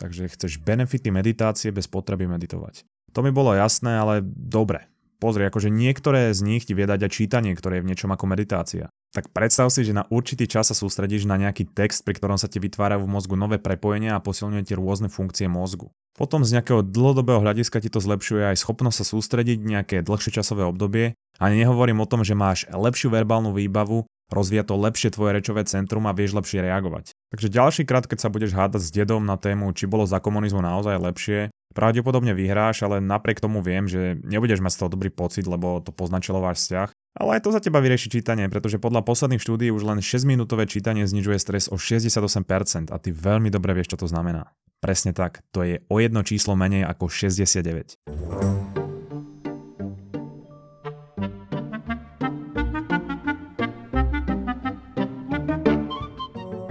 Takže chceš benefity meditácie bez potreby meditovať. To mi bolo jasné, ale dobre. Pozri, akože niektoré z nich ti vie dať aj čítanie, ktoré je v niečom ako meditácia. Tak predstav si, že na určitý čas sa sústredíš na nejaký text, pri ktorom sa ti vytvárajú v mozgu nové prepojenia a posilňuje ti rôzne funkcie mozgu. Potom z nejakého dlhodobého hľadiska ti to zlepšuje aj schopnosť sa sústrediť nejaké dlhšie časové obdobie a nehovorím o tom, že máš lepšiu verbálnu výbavu, rozvíja to lepšie tvoje rečové centrum a vieš lepšie reagovať. Takže ďalší krát, keď sa budeš hádať s dedom na tému, či bolo za komunizmu naozaj lepšie, pravdepodobne vyhráš, ale napriek tomu viem, že nebudeš mať z toho dobrý pocit, lebo to poznačilo váš vzťah. Ale aj to za teba vyrieši čítanie, pretože podľa posledných štúdí už len 6-minútové čítanie znižuje stres o 68% a ty veľmi dobre vieš, čo to znamená. Presne tak, to je o jedno číslo menej ako 69.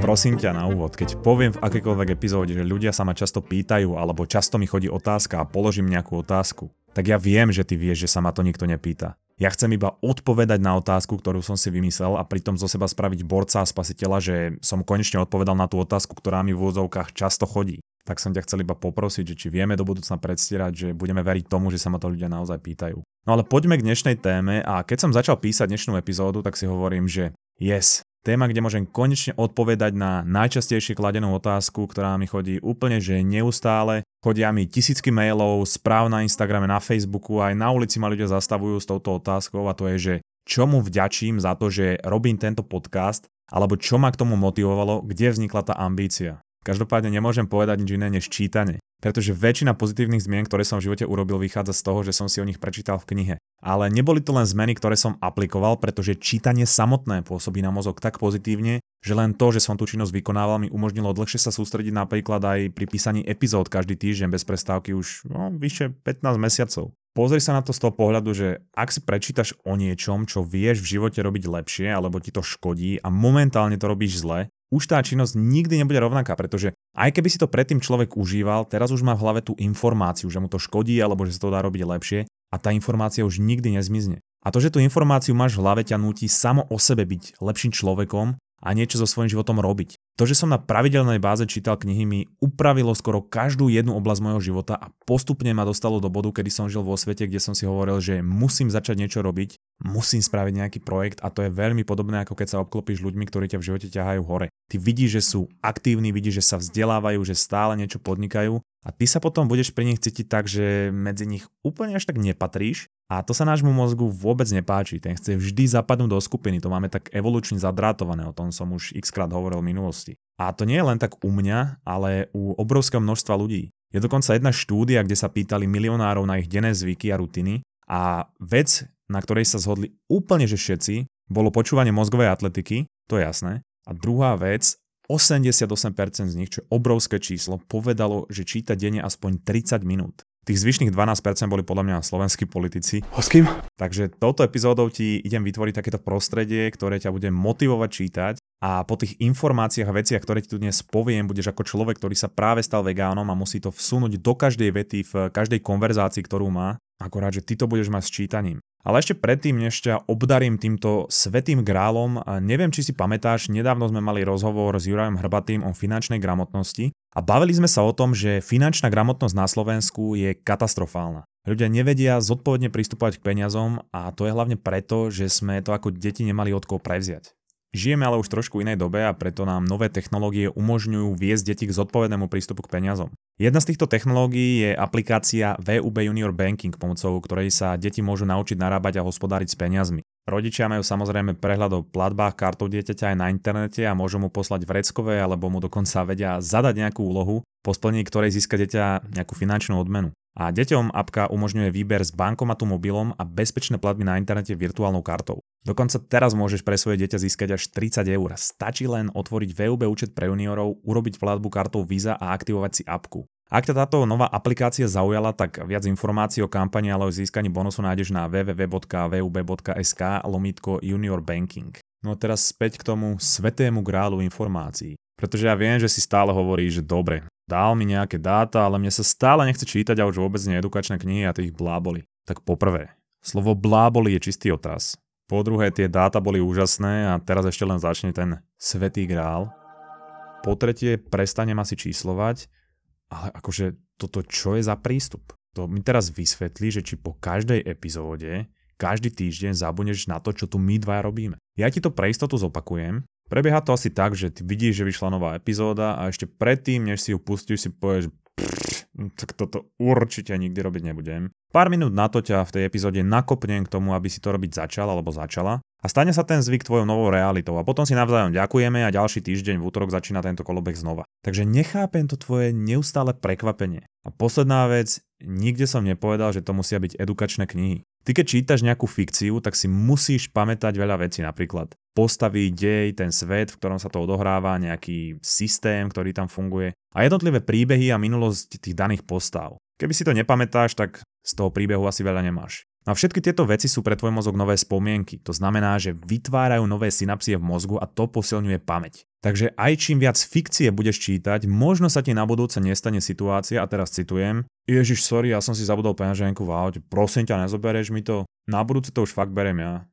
prosím ťa na úvod, keď poviem v akékoľvek epizóde, že ľudia sa ma často pýtajú alebo často mi chodí otázka a položím nejakú otázku, tak ja viem, že ty vieš, že sa ma to nikto nepýta. Ja chcem iba odpovedať na otázku, ktorú som si vymyslel a pritom zo seba spraviť borca a spasiteľa, že som konečne odpovedal na tú otázku, ktorá mi v úvodzovkách často chodí. Tak som ťa chcel iba poprosiť, že či vieme do budúcna predstierať, že budeme veriť tomu, že sa ma to ľudia naozaj pýtajú. No ale poďme k dnešnej téme a keď som začal písať dnešnú epizódu, tak si hovorím, že yes, Téma, kde môžem konečne odpovedať na najčastejšie kladenú otázku, ktorá mi chodí úplne, že neustále. Chodia mi tisícky mailov, správ na Instagrame, na Facebooku, aj na ulici ma ľudia zastavujú s touto otázkou a to je, že čomu vďačím za to, že robím tento podcast, alebo čo ma k tomu motivovalo, kde vznikla tá ambícia. Každopádne nemôžem povedať nič iné než čítanie. Pretože väčšina pozitívnych zmien, ktoré som v živote urobil, vychádza z toho, že som si o nich prečítal v knihe. Ale neboli to len zmeny, ktoré som aplikoval, pretože čítanie samotné pôsobí na mozog tak pozitívne, že len to, že som tú činnosť vykonával, mi umožnilo dlhšie sa sústrediť napríklad aj pri písaní epizód každý týždeň bez prestávky už no, vyše 15 mesiacov. Pozri sa na to z toho pohľadu, že ak si prečítaš o niečom, čo vieš v živote robiť lepšie, alebo ti to škodí a momentálne to robíš zle, už tá činnosť nikdy nebude rovnaká, pretože aj keby si to predtým človek užíval, teraz už má v hlave tú informáciu, že mu to škodí alebo že sa to dá robiť lepšie a tá informácia už nikdy nezmizne. A to, že tú informáciu máš v hlave, ťa nutí samo o sebe byť lepším človekom a niečo so svojím životom robiť. To, že som na pravidelnej báze čítal knihy, mi upravilo skoro každú jednu oblasť mojho života a postupne ma dostalo do bodu, kedy som žil vo svete, kde som si hovoril, že musím začať niečo robiť, musím spraviť nejaký projekt a to je veľmi podobné ako keď sa obklopíš ľuďmi, ktorí ťa v živote ťahajú hore. Ty vidíš, že sú aktívni, vidíš, že sa vzdelávajú, že stále niečo podnikajú a ty sa potom budeš pri nich cítiť tak, že medzi nich úplne až tak nepatríš a to sa nášmu mozgu vôbec nepáči, ten chce vždy zapadnúť do skupiny, to máme tak evolučne zadrátované, o tom som už x krát hovoril v minulosti. A to nie je len tak u mňa, ale u obrovského množstva ľudí. Je dokonca jedna štúdia, kde sa pýtali milionárov na ich denné zvyky a rutiny a vec, na ktorej sa zhodli úplne že všetci, bolo počúvanie mozgovej atletiky, to je jasné. A druhá vec, 88% z nich, čo je obrovské číslo, povedalo, že číta denne aspoň 30 minút. Tých zvyšných 12% boli podľa mňa slovenskí politici. O s kým? Takže touto epizódou ti idem vytvoriť takéto prostredie, ktoré ťa bude motivovať čítať a po tých informáciách a veciach, ktoré ti tu dnes poviem, budeš ako človek, ktorý sa práve stal vegánom a musí to vsunúť do každej vety v každej konverzácii, ktorú má. Akorát, že ty to budeš mať s čítaním. Ale ešte predtým, než ťa obdarím týmto svetým grálom, neviem, či si pamätáš, nedávno sme mali rozhovor s Jurajom Hrbatým o finančnej gramotnosti a bavili sme sa o tom, že finančná gramotnosť na Slovensku je katastrofálna. Ľudia nevedia zodpovedne pristupovať k peniazom a to je hlavne preto, že sme to ako deti nemali od koho prevziať. Žijeme ale už trošku inej dobe a preto nám nové technológie umožňujú viesť deti k zodpovednému prístupu k peniazom. Jedna z týchto technológií je aplikácia VUB Junior Banking, pomocou ktorej sa deti môžu naučiť narábať a hospodáriť s peniazmi. Rodičia majú samozrejme prehľad o platbách kartou dieťaťa aj na internete a môžu mu poslať vreckové alebo mu dokonca vedia zadať nejakú úlohu, po splnení ktorej získa dieťa nejakú finančnú odmenu. A deťom apka umožňuje výber z bankomatu mobilom a bezpečné platby na internete virtuálnou kartou. Dokonca teraz môžeš pre svoje dieťa získať až 30 eur. Stačí len otvoriť VUB účet pre juniorov, urobiť platbu kartou Visa a aktivovať si apku. Ak ťa táto nová aplikácia zaujala, tak viac informácií o kampani ale o získaní bonusu nájdeš na www.vub.sk lomitko junior banking. No a teraz späť k tomu svetému grálu informácií. Pretože ja viem, že si stále hovorí, že dobre, dal mi nejaké dáta, ale mne sa stále nechce čítať a už vôbec nie knihy a tých bláboli. Tak poprvé, slovo bláboli je čistý otras. Po druhé, tie dáta boli úžasné a teraz ešte len začne ten svetý grál. Po tretie, prestanem asi číslovať. ale akože toto čo je za prístup? To mi teraz vysvetlí, že či po každej epizóde každý týždeň zabudneš na to, čo tu my dva robíme. Ja ti to pre istotu zopakujem. Prebieha to asi tak, že ty vidíš, že vyšla nová epizóda a ešte predtým, než si ju pustíš, si povieš, tak toto určite nikdy robiť nebudem. Pár minút na to ťa v tej epizóde nakopnem k tomu, aby si to robiť začal alebo začala a stane sa ten zvyk tvojou novou realitou a potom si navzájom ďakujeme a ďalší týždeň v útorok začína tento kolobek znova. Takže nechápem to tvoje neustále prekvapenie. A posledná vec, nikde som nepovedal, že to musia byť edukačné knihy. Ty keď čítaš nejakú fikciu, tak si musíš pamätať veľa vecí, napríklad postavy, dej, ten svet, v ktorom sa to odohráva, nejaký systém, ktorý tam funguje a jednotlivé príbehy a minulosť tých daných postav. Keby si to nepamätáš, tak z toho príbehu asi veľa nemáš. No a všetky tieto veci sú pre tvoj mozog nové spomienky. To znamená, že vytvárajú nové synapsie v mozgu a to posilňuje pamäť. Takže aj čím viac fikcie budeš čítať, možno sa ti na budúce nestane situácia, a teraz citujem, Ježiš, sorry, ja som si zabudol peňaženku v aute, prosím ťa, nezoberieš mi to? Na budúce to už fakt berem ja.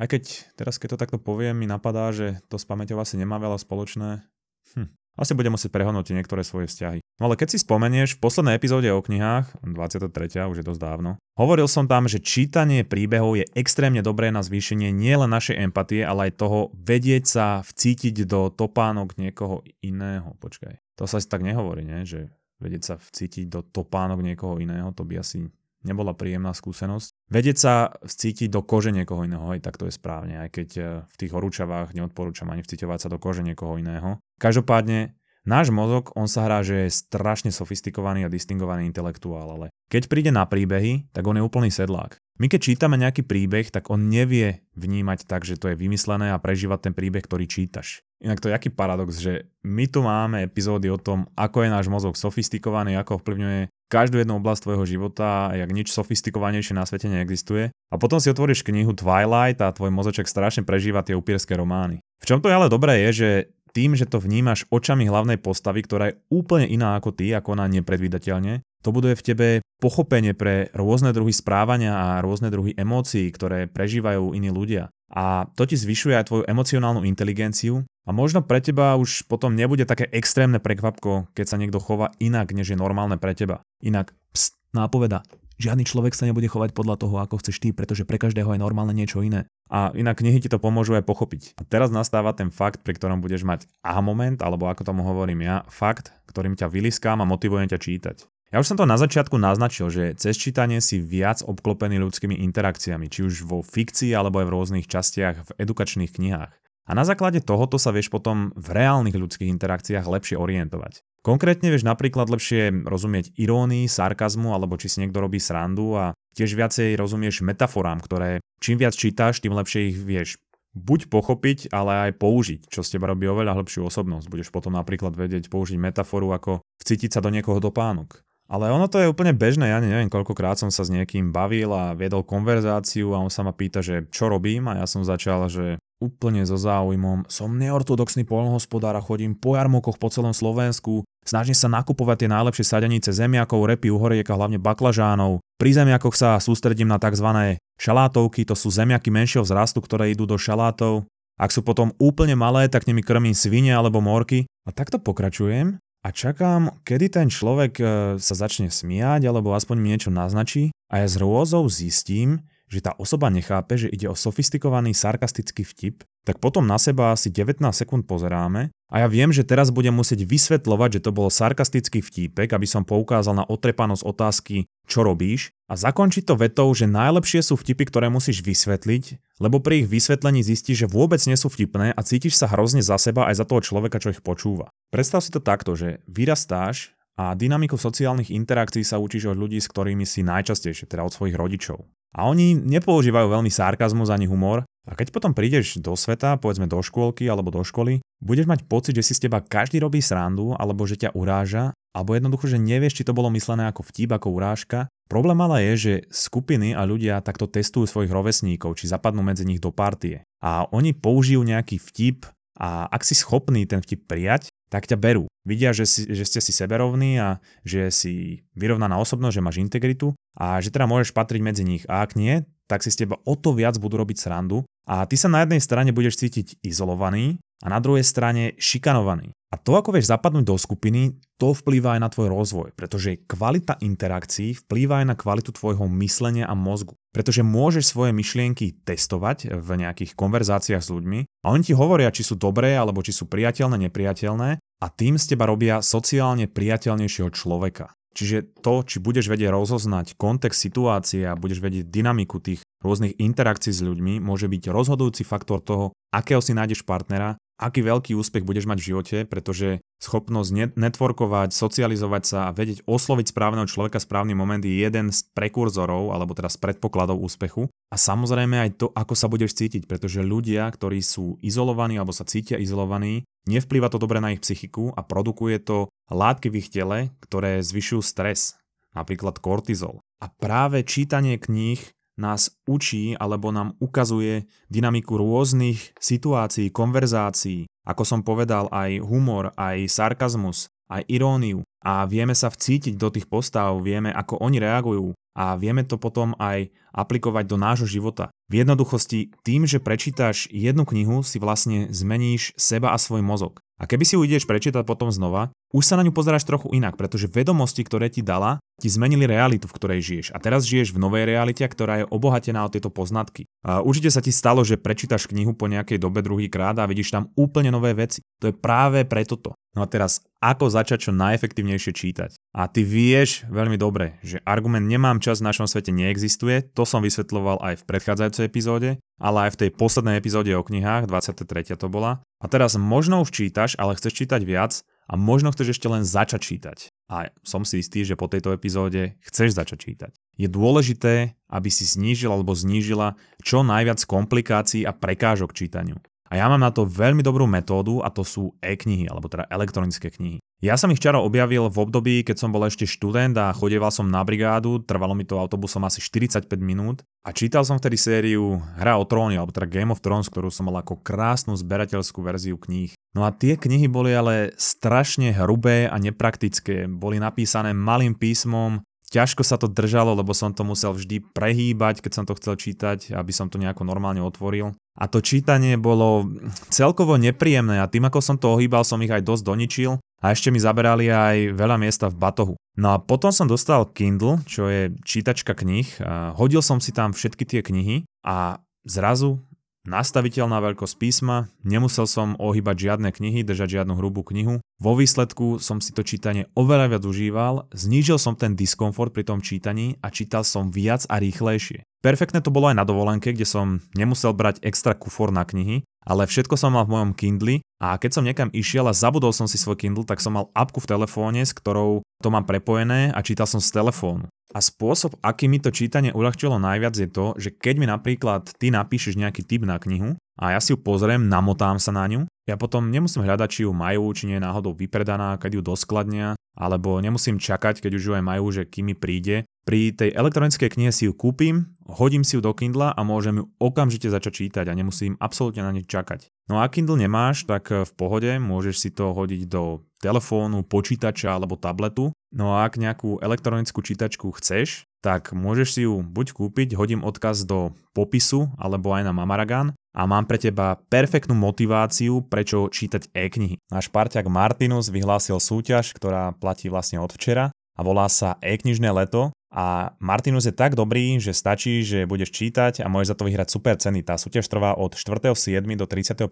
Aj keď teraz, keď to takto poviem, mi napadá, že to s pamäťou asi nemá veľa spoločné. Hm. Asi budem musieť prehodnotiť niektoré svoje vzťahy. No ale keď si spomenieš, v poslednej epizóde o knihách, 23. už je dosť dávno, hovoril som tam, že čítanie príbehov je extrémne dobré na zvýšenie nielen našej empatie, ale aj toho vedieť sa vcítiť do topánok niekoho iného. Počkaj, to sa asi tak nehovorí, nie? že vedieť sa vcítiť do topánok niekoho iného, to by asi nebola príjemná skúsenosť. Vedieť sa vcítiť do kože niekoho iného, aj tak to je správne, aj keď eh, v tých horúčavách neodporúčam ani vciťovať sa do kože niekoho iného. Každopádne Náš mozog, on sa hrá, že je strašne sofistikovaný a distingovaný intelektuál, ale keď príde na príbehy, tak on je úplný sedlák. My keď čítame nejaký príbeh, tak on nevie vnímať tak, že to je vymyslené a prežívať ten príbeh, ktorý čítaš. Inak to je aký paradox, že my tu máme epizódy o tom, ako je náš mozog sofistikovaný, ako ovplyvňuje každú jednu oblasť tvojho života jak nič sofistikovanejšie na svete neexistuje. A potom si otvoríš knihu Twilight a tvoj mozoček strašne prežíva tie upierské romány. V čom to je ale dobré je, že tým, že to vnímaš očami hlavnej postavy, ktorá je úplne iná ako ty, ako ona nepredvídateľne, to buduje v tebe pochopenie pre rôzne druhy správania a rôzne druhy emócií, ktoré prežívajú iní ľudia. A to ti zvyšuje aj tvoju emocionálnu inteligenciu a možno pre teba už potom nebude také extrémne prekvapko, keď sa niekto chová inak, než je normálne pre teba. Inak, pst, nápoveda, Žiadny človek sa nebude chovať podľa toho, ako chceš ty, pretože pre každého je normálne niečo iné. A inak knihy ti to pomôžu aj pochopiť. A teraz nastáva ten fakt, pri ktorom budeš mať aha moment, alebo ako tomu hovorím ja, fakt, ktorým ťa vyliskám a motivujem ťa čítať. Ja už som to na začiatku naznačil, že cez čítanie si viac obklopený ľudskými interakciami, či už vo fikcii alebo aj v rôznych častiach v edukačných knihách. A na základe tohoto sa vieš potom v reálnych ľudských interakciách lepšie orientovať. Konkrétne vieš napríklad lepšie rozumieť irónii, sarkazmu alebo či si niekto robí srandu a tiež viacej rozumieš metaforám, ktoré čím viac čítaš, tým lepšie ich vieš buď pochopiť, ale aj použiť, čo z teba robí oveľa hĺbšiu osobnosť. Budeš potom napríklad vedieť použiť metaforu ako vcítiť sa do niekoho do pánok. Ale ono to je úplne bežné, ja neviem, koľkokrát som sa s niekým bavil a viedol konverzáciu a on sa ma pýta, že čo robím a ja som začal, že úplne so záujmom, som neortodoxný polnohospodár a chodím po jarmokoch po celom Slovensku, snažím sa nakupovať tie najlepšie sadenice zemiakov, repy, uhoriek a hlavne baklažánov. Pri zemiakoch sa sústredím na tzv. šalátovky, to sú zemiaky menšieho vzrastu, ktoré idú do šalátov. Ak sú potom úplne malé, tak nimi krmím svine alebo morky. A takto pokračujem a čakám, kedy ten človek e, sa začne smiať alebo aspoň mi niečo naznačí. A ja s rôzou zistím, že tá osoba nechápe, že ide o sofistikovaný sarkastický vtip, tak potom na seba asi 19 sekúnd pozeráme a ja viem, že teraz budem musieť vysvetľovať, že to bol sarkastický vtípek, aby som poukázal na otrepanosť otázky, čo robíš a zakončiť to vetou, že najlepšie sú vtipy, ktoré musíš vysvetliť, lebo pri ich vysvetlení zistíš, že vôbec nie sú vtipné a cítiš sa hrozne za seba aj za toho človeka, čo ich počúva. Predstav si to takto, že vyrastáš a dynamiku sociálnych interakcií sa učíš od ľudí, s ktorými si najčastejšie, teda od svojich rodičov. A oni nepoužívajú veľmi sarkazmus ani humor. A keď potom prídeš do sveta, povedzme do škôlky alebo do školy, budeš mať pocit, že si z teba každý robí srandu, alebo že ťa uráža, alebo jednoducho, že nevieš, či to bolo myslené ako vtip, ako urážka. Problém ale je, že skupiny a ľudia takto testujú svojich rovesníkov, či zapadnú medzi nich do partie. A oni použijú nejaký vtip a ak si schopný ten vtip prijať, tak ťa berú. Vidia, že, si, že ste si seberovní a že si vyrovnaná osobnosť, že máš integritu a že teda môžeš patriť medzi nich. A ak nie, tak si z teba o to viac budú robiť srandu a ty sa na jednej strane budeš cítiť izolovaný a na druhej strane šikanovaný. A to, ako vieš zapadnúť do skupiny, to vplýva aj na tvoj rozvoj, pretože kvalita interakcií vplýva aj na kvalitu tvojho myslenia a mozgu. Pretože môžeš svoje myšlienky testovať v nejakých konverzáciách s ľuďmi a oni ti hovoria, či sú dobré alebo či sú priateľné, nepriateľné a tým z teba robia sociálne priateľnejšieho človeka. Čiže to, či budeš vedieť rozoznať kontext situácie a budeš vedieť dynamiku tých rôznych interakcií s ľuďmi, môže byť rozhodujúci faktor toho, akého si nájdeš partnera aký veľký úspech budeš mať v živote, pretože schopnosť networkovať, socializovať sa a vedieť osloviť správneho človeka správny moment je jeden z prekurzorov, alebo teda z predpokladov úspechu. A samozrejme aj to, ako sa budeš cítiť, pretože ľudia, ktorí sú izolovaní alebo sa cítia izolovaní, nevplýva to dobre na ich psychiku a produkuje to látky v ich tele, ktoré zvyšujú stres, napríklad kortizol. A práve čítanie kníh nás učí alebo nám ukazuje dynamiku rôznych situácií, konverzácií, ako som povedal, aj humor, aj sarkazmus, aj iróniu a vieme sa vcítiť do tých postav, vieme, ako oni reagujú a vieme to potom aj aplikovať do nášho života. V jednoduchosti, tým, že prečítaš jednu knihu, si vlastne zmeníš seba a svoj mozog. A keby si ju ideš prečítať potom znova, už sa na ňu pozeráš trochu inak, pretože vedomosti, ktoré ti dala, ti zmenili realitu, v ktorej žiješ. A teraz žiješ v novej realite, ktorá je obohatená o tieto poznatky. A určite sa ti stalo, že prečítaš knihu po nejakej dobe druhýkrát a vidíš tam úplne nové veci. To je práve preto to. No a teraz, ako začať čo najefektívnejšie čítať? A ty vieš veľmi dobre, že argument nemám čas v našom svete neexistuje, to som vysvetloval aj v predchádzajúcej epizóde, ale aj v tej poslednej epizóde o knihách, 23. to bola. A teraz možno už čítaš, ale chceš čítať viac a možno chceš ešte len začať čítať. A som si istý, že po tejto epizóde chceš začať čítať. Je dôležité, aby si znížil alebo znížila čo najviac komplikácií a prekážok čítaniu. A ja mám na to veľmi dobrú metódu a to sú e-knihy, alebo teda elektronické knihy. Ja som ich čaro objavil v období, keď som bol ešte študent a chodieval som na brigádu, trvalo mi to autobusom asi 45 minút. A čítal som vtedy sériu Hra o tróny, alebo teda Game of Thrones, ktorú som mal ako krásnu zberateľskú verziu kníh. No a tie knihy boli ale strašne hrubé a nepraktické, boli napísané malým písmom, ťažko sa to držalo, lebo som to musel vždy prehýbať, keď som to chcel čítať, aby som to nejako normálne otvoril. A to čítanie bolo celkovo nepríjemné a tým, ako som to ohýbal, som ich aj dosť doničil a ešte mi zaberali aj veľa miesta v batohu. No a potom som dostal Kindle, čo je čítačka knih, hodil som si tam všetky tie knihy a zrazu nastaviteľná veľkosť písma, nemusel som ohýbať žiadne knihy, držať žiadnu hrubú knihu. Vo výsledku som si to čítanie oveľa viac užíval, znížil som ten diskomfort pri tom čítaní a čítal som viac a rýchlejšie. Perfektné to bolo aj na dovolenke, kde som nemusel brať extra kufor na knihy, ale všetko som mal v mojom Kindle a keď som niekam išiel a zabudol som si svoj Kindle, tak som mal apku v telefóne, s ktorou to mám prepojené a čítal som z telefónu. A spôsob, aký mi to čítanie uľahčilo najviac je to, že keď mi napríklad ty napíšeš nejaký tip na knihu a ja si ju pozriem, namotám sa na ňu, ja potom nemusím hľadať, či ju majú, či nie je náhodou vypredaná, keď ju doskladnia, alebo nemusím čakať, keď už ju aj majú, že kým mi príde. Pri tej elektronickej knihe si ju kúpim, hodím si ju do Kindle a môžem ju okamžite začať čítať a nemusím absolútne na nič čakať. No a Kindle nemáš, tak v pohode môžeš si to hodiť do telefónu, počítača alebo tabletu. No a ak nejakú elektronickú čítačku chceš, tak môžeš si ju buď kúpiť, hodím odkaz do popisu alebo aj na Mamaragan a mám pre teba perfektnú motiváciu, prečo čítať e-knihy. Náš parťak Martinus vyhlásil súťaž, ktorá platí vlastne od včera a volá sa e-knižné leto a Martinus je tak dobrý, že stačí, že budeš čítať a môžeš za to vyhrať super ceny. Tá súťaž trvá od 4.7. do 31.7.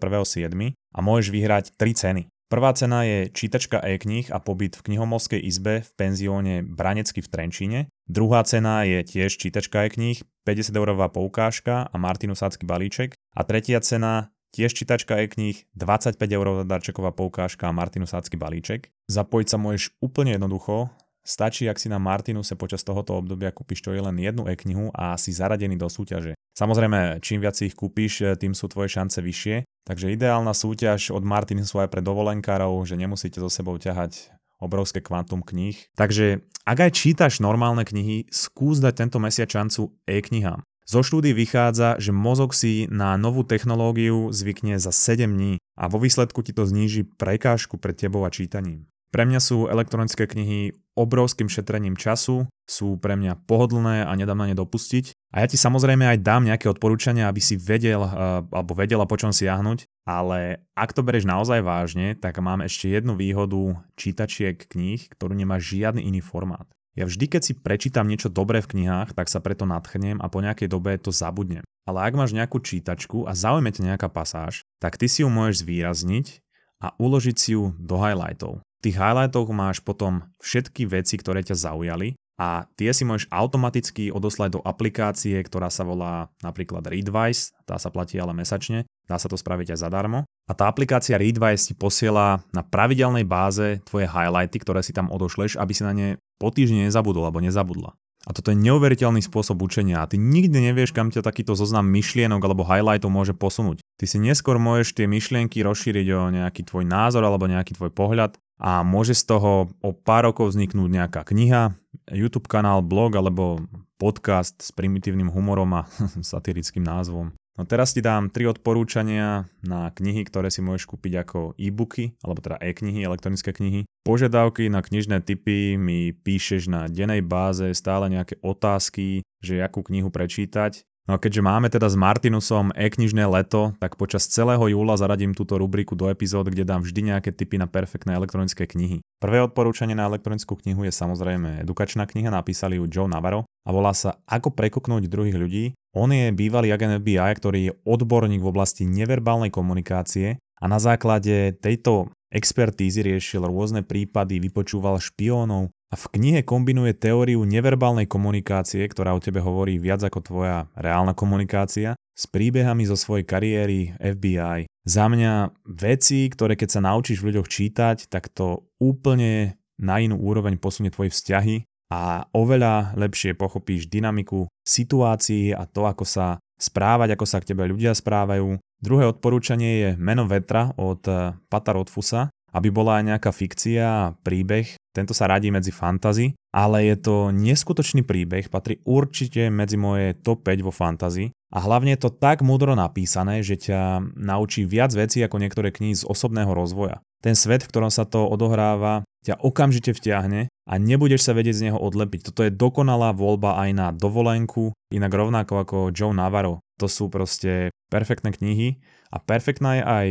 a môžeš vyhrať 3 ceny. Prvá cena je čítačka e-knih a pobyt v knihomolskej izbe v penzióne Branecky v Trenčíne. Druhá cena je tiež čítačka e-knih, 50 eurová poukážka a Martinusácky balíček. A tretia cena tiež čítačka e-knih, 25 eurová darčeková poukážka a Martinusácky balíček. Zapojiť sa môžeš úplne jednoducho, Stačí, ak si na Martinuse počas tohoto obdobia kúpiš to je len jednu e-knihu a si zaradený do súťaže. Samozrejme, čím viac ich kúpiš, tým sú tvoje šance vyššie. Takže ideálna súťaž od Martinusu aj pre dovolenkárov, že nemusíte so sebou ťahať obrovské kvantum kníh. Takže ak aj čítaš normálne knihy, skús dať tento mesiac šancu e-knihám. Zo štúdy vychádza, že mozog si na novú technológiu zvykne za 7 dní a vo výsledku ti to zníži prekážku pred tebou a čítaním. Pre mňa sú elektronické knihy obrovským šetrením času, sú pre mňa pohodlné a nedám na ne dopustiť A ja ti samozrejme aj dám nejaké odporúčania, aby si vedel uh, alebo vedela po čom siahnuť, ale ak to bereš naozaj vážne, tak mám ešte jednu výhodu čítačiek kníh, ktorú nemá žiadny iný formát. Ja vždy, keď si prečítam niečo dobré v knihách, tak sa preto nadchnem a po nejakej dobe to zabudnem. Ale ak máš nejakú čítačku a zaujme ťa nejaká pasáž, tak ty si ju môžeš zvýrazniť a uložiť si ju do highlightov. V tých highlightoch máš potom všetky veci, ktoré ťa zaujali a tie si môžeš automaticky odoslať do aplikácie, ktorá sa volá napríklad Readwise, tá sa platí ale mesačne, dá sa to spraviť aj zadarmo. A tá aplikácia Readwise ti posiela na pravidelnej báze tvoje highlighty, ktoré si tam odošleš, aby si na ne po týždni nezabudol alebo nezabudla. A toto je neuveriteľný spôsob učenia a ty nikdy nevieš, kam ťa takýto zoznam myšlienok alebo highlightov môže posunúť. Ty si neskôr môžeš tie myšlienky rozšíriť o nejaký tvoj názor alebo nejaký tvoj pohľad a môže z toho o pár rokov vzniknúť nejaká kniha, YouTube kanál, blog alebo podcast s primitívnym humorom a satirickým názvom. No teraz ti dám tri odporúčania na knihy, ktoré si môžeš kúpiť ako e-booky, alebo teda e-knihy, elektronické knihy. Požiadavky na knižné typy mi píšeš na dennej báze stále nejaké otázky, že akú knihu prečítať. No a keďže máme teda s Martinusom e-knižné leto, tak počas celého júla zaradím túto rubriku do epizód, kde dám vždy nejaké tipy na perfektné elektronické knihy. Prvé odporúčanie na elektronickú knihu je samozrejme edukačná kniha, napísali ju Joe Navarro a volá sa Ako prekoknúť druhých ľudí. On je bývalý agent FBI, ktorý je odborník v oblasti neverbálnej komunikácie a na základe tejto expertízy riešil rôzne prípady, vypočúval špiónov, a v knihe kombinuje teóriu neverbálnej komunikácie, ktorá o tebe hovorí viac ako tvoja reálna komunikácia, s príbehami zo svojej kariéry FBI. Za mňa veci, ktoré keď sa naučíš v ľuďoch čítať, tak to úplne na inú úroveň posunie tvoje vzťahy a oveľa lepšie pochopíš dynamiku situácií a to, ako sa správať, ako sa k tebe ľudia správajú. Druhé odporúčanie je Meno vetra od Pata Rodfusa aby bola aj nejaká fikcia a príbeh. Tento sa radí medzi fantasy, ale je to neskutočný príbeh, patrí určite medzi moje top 5 vo fantasy a hlavne je to tak múdro napísané, že ťa naučí viac vecí ako niektoré knihy z osobného rozvoja. Ten svet, v ktorom sa to odohráva, ťa okamžite vtiahne a nebudeš sa vedieť z neho odlepiť. Toto je dokonalá voľba aj na dovolenku, inak rovnako ako Joe Navarro. To sú proste perfektné knihy a perfektná je aj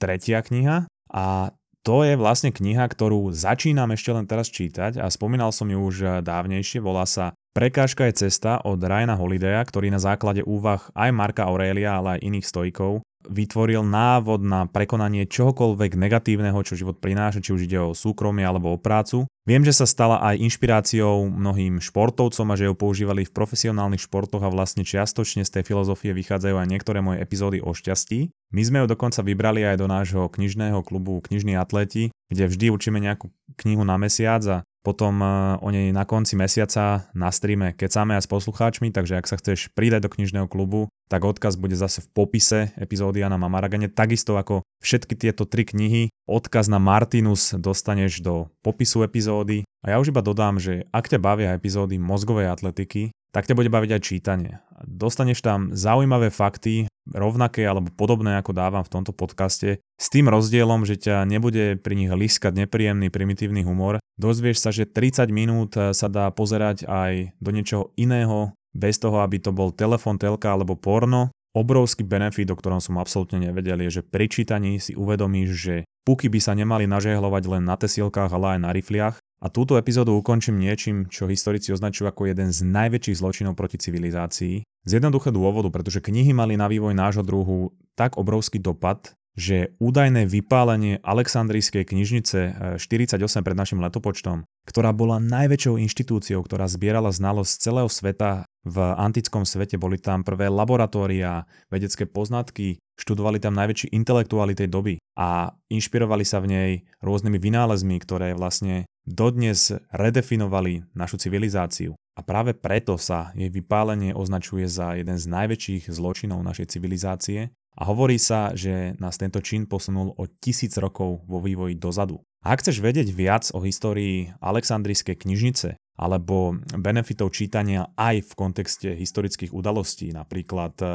tretia kniha a to je vlastne kniha, ktorú začínam ešte len teraz čítať a spomínal som ju už dávnejšie, volá sa Prekážka je cesta od Ryana Holidaya, ktorý na základe úvah aj Marka Aurelia, ale aj iných stojkov vytvoril návod na prekonanie čohokoľvek negatívneho, čo život prináša, či už ide o súkromie alebo o prácu. Viem, že sa stala aj inšpiráciou mnohým športovcom a že ju používali v profesionálnych športoch a vlastne čiastočne z tej filozofie vychádzajú aj niektoré moje epizódy o šťastí. My sme ju dokonca vybrali aj do nášho knižného klubu Knižní atleti, kde vždy učíme nejakú knihu na mesiac a potom e, o nej na konci mesiaca na streame kecáme aj s poslucháčmi, takže ak sa chceš pridať do knižného klubu, tak odkaz bude zase v popise epizódy Jana Mamaragane. Takisto ako všetky tieto tri knihy, odkaz na Martinus dostaneš do popisu epizódy. A ja už iba dodám, že ak ťa bavia epizódy mozgovej atletiky, tak ťa bude baviť aj čítanie. Dostaneš tam zaujímavé fakty, rovnaké alebo podobné ako dávam v tomto podcaste, s tým rozdielom, že ťa nebude pri nich liskať nepríjemný primitívny humor. Dozvieš sa, že 30 minút sa dá pozerať aj do niečoho iného, bez toho, aby to bol telefon, telka alebo porno. Obrovský benefit, o ktorom som absolútne nevedel, je, že pri čítaní si uvedomíš, že puky by sa nemali nažehlovať len na tesielkách, ale aj na rifliach a túto epizódu ukončím niečím, čo historici označujú ako jeden z najväčších zločinov proti civilizácii. Z jednoduchého dôvodu, pretože knihy mali na vývoj nášho druhu tak obrovský dopad, že údajné vypálenie Alexandrijskej knižnice 48 eh, pred našim letopočtom, ktorá bola najväčšou inštitúciou, ktorá zbierala znalosť z celého sveta v antickom svete, boli tam prvé laboratória, vedecké poznatky, študovali tam najväčší intelektuáli tej doby a inšpirovali sa v nej rôznymi vynálezmi, ktoré vlastne dodnes redefinovali našu civilizáciu. A práve preto sa jej vypálenie označuje za jeden z najväčších zločinov našej civilizácie a hovorí sa, že nás tento čin posunul o tisíc rokov vo vývoji dozadu. A ak chceš vedieť viac o histórii Aleksandrijskej knižnice alebo benefitov čítania aj v kontexte historických udalostí, napríklad e,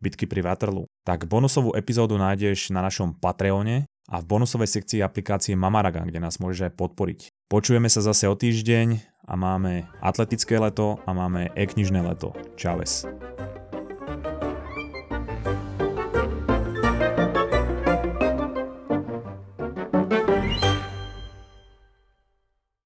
bitky pri Waterloo, tak bonusovú epizódu nájdeš na našom Patreone a v bonusovej sekcii aplikácie Mamaraga, kde nás môžeš aj podporiť. Počujeme sa zase o týždeň a máme atletické leto a máme e-knižné leto. Čaves.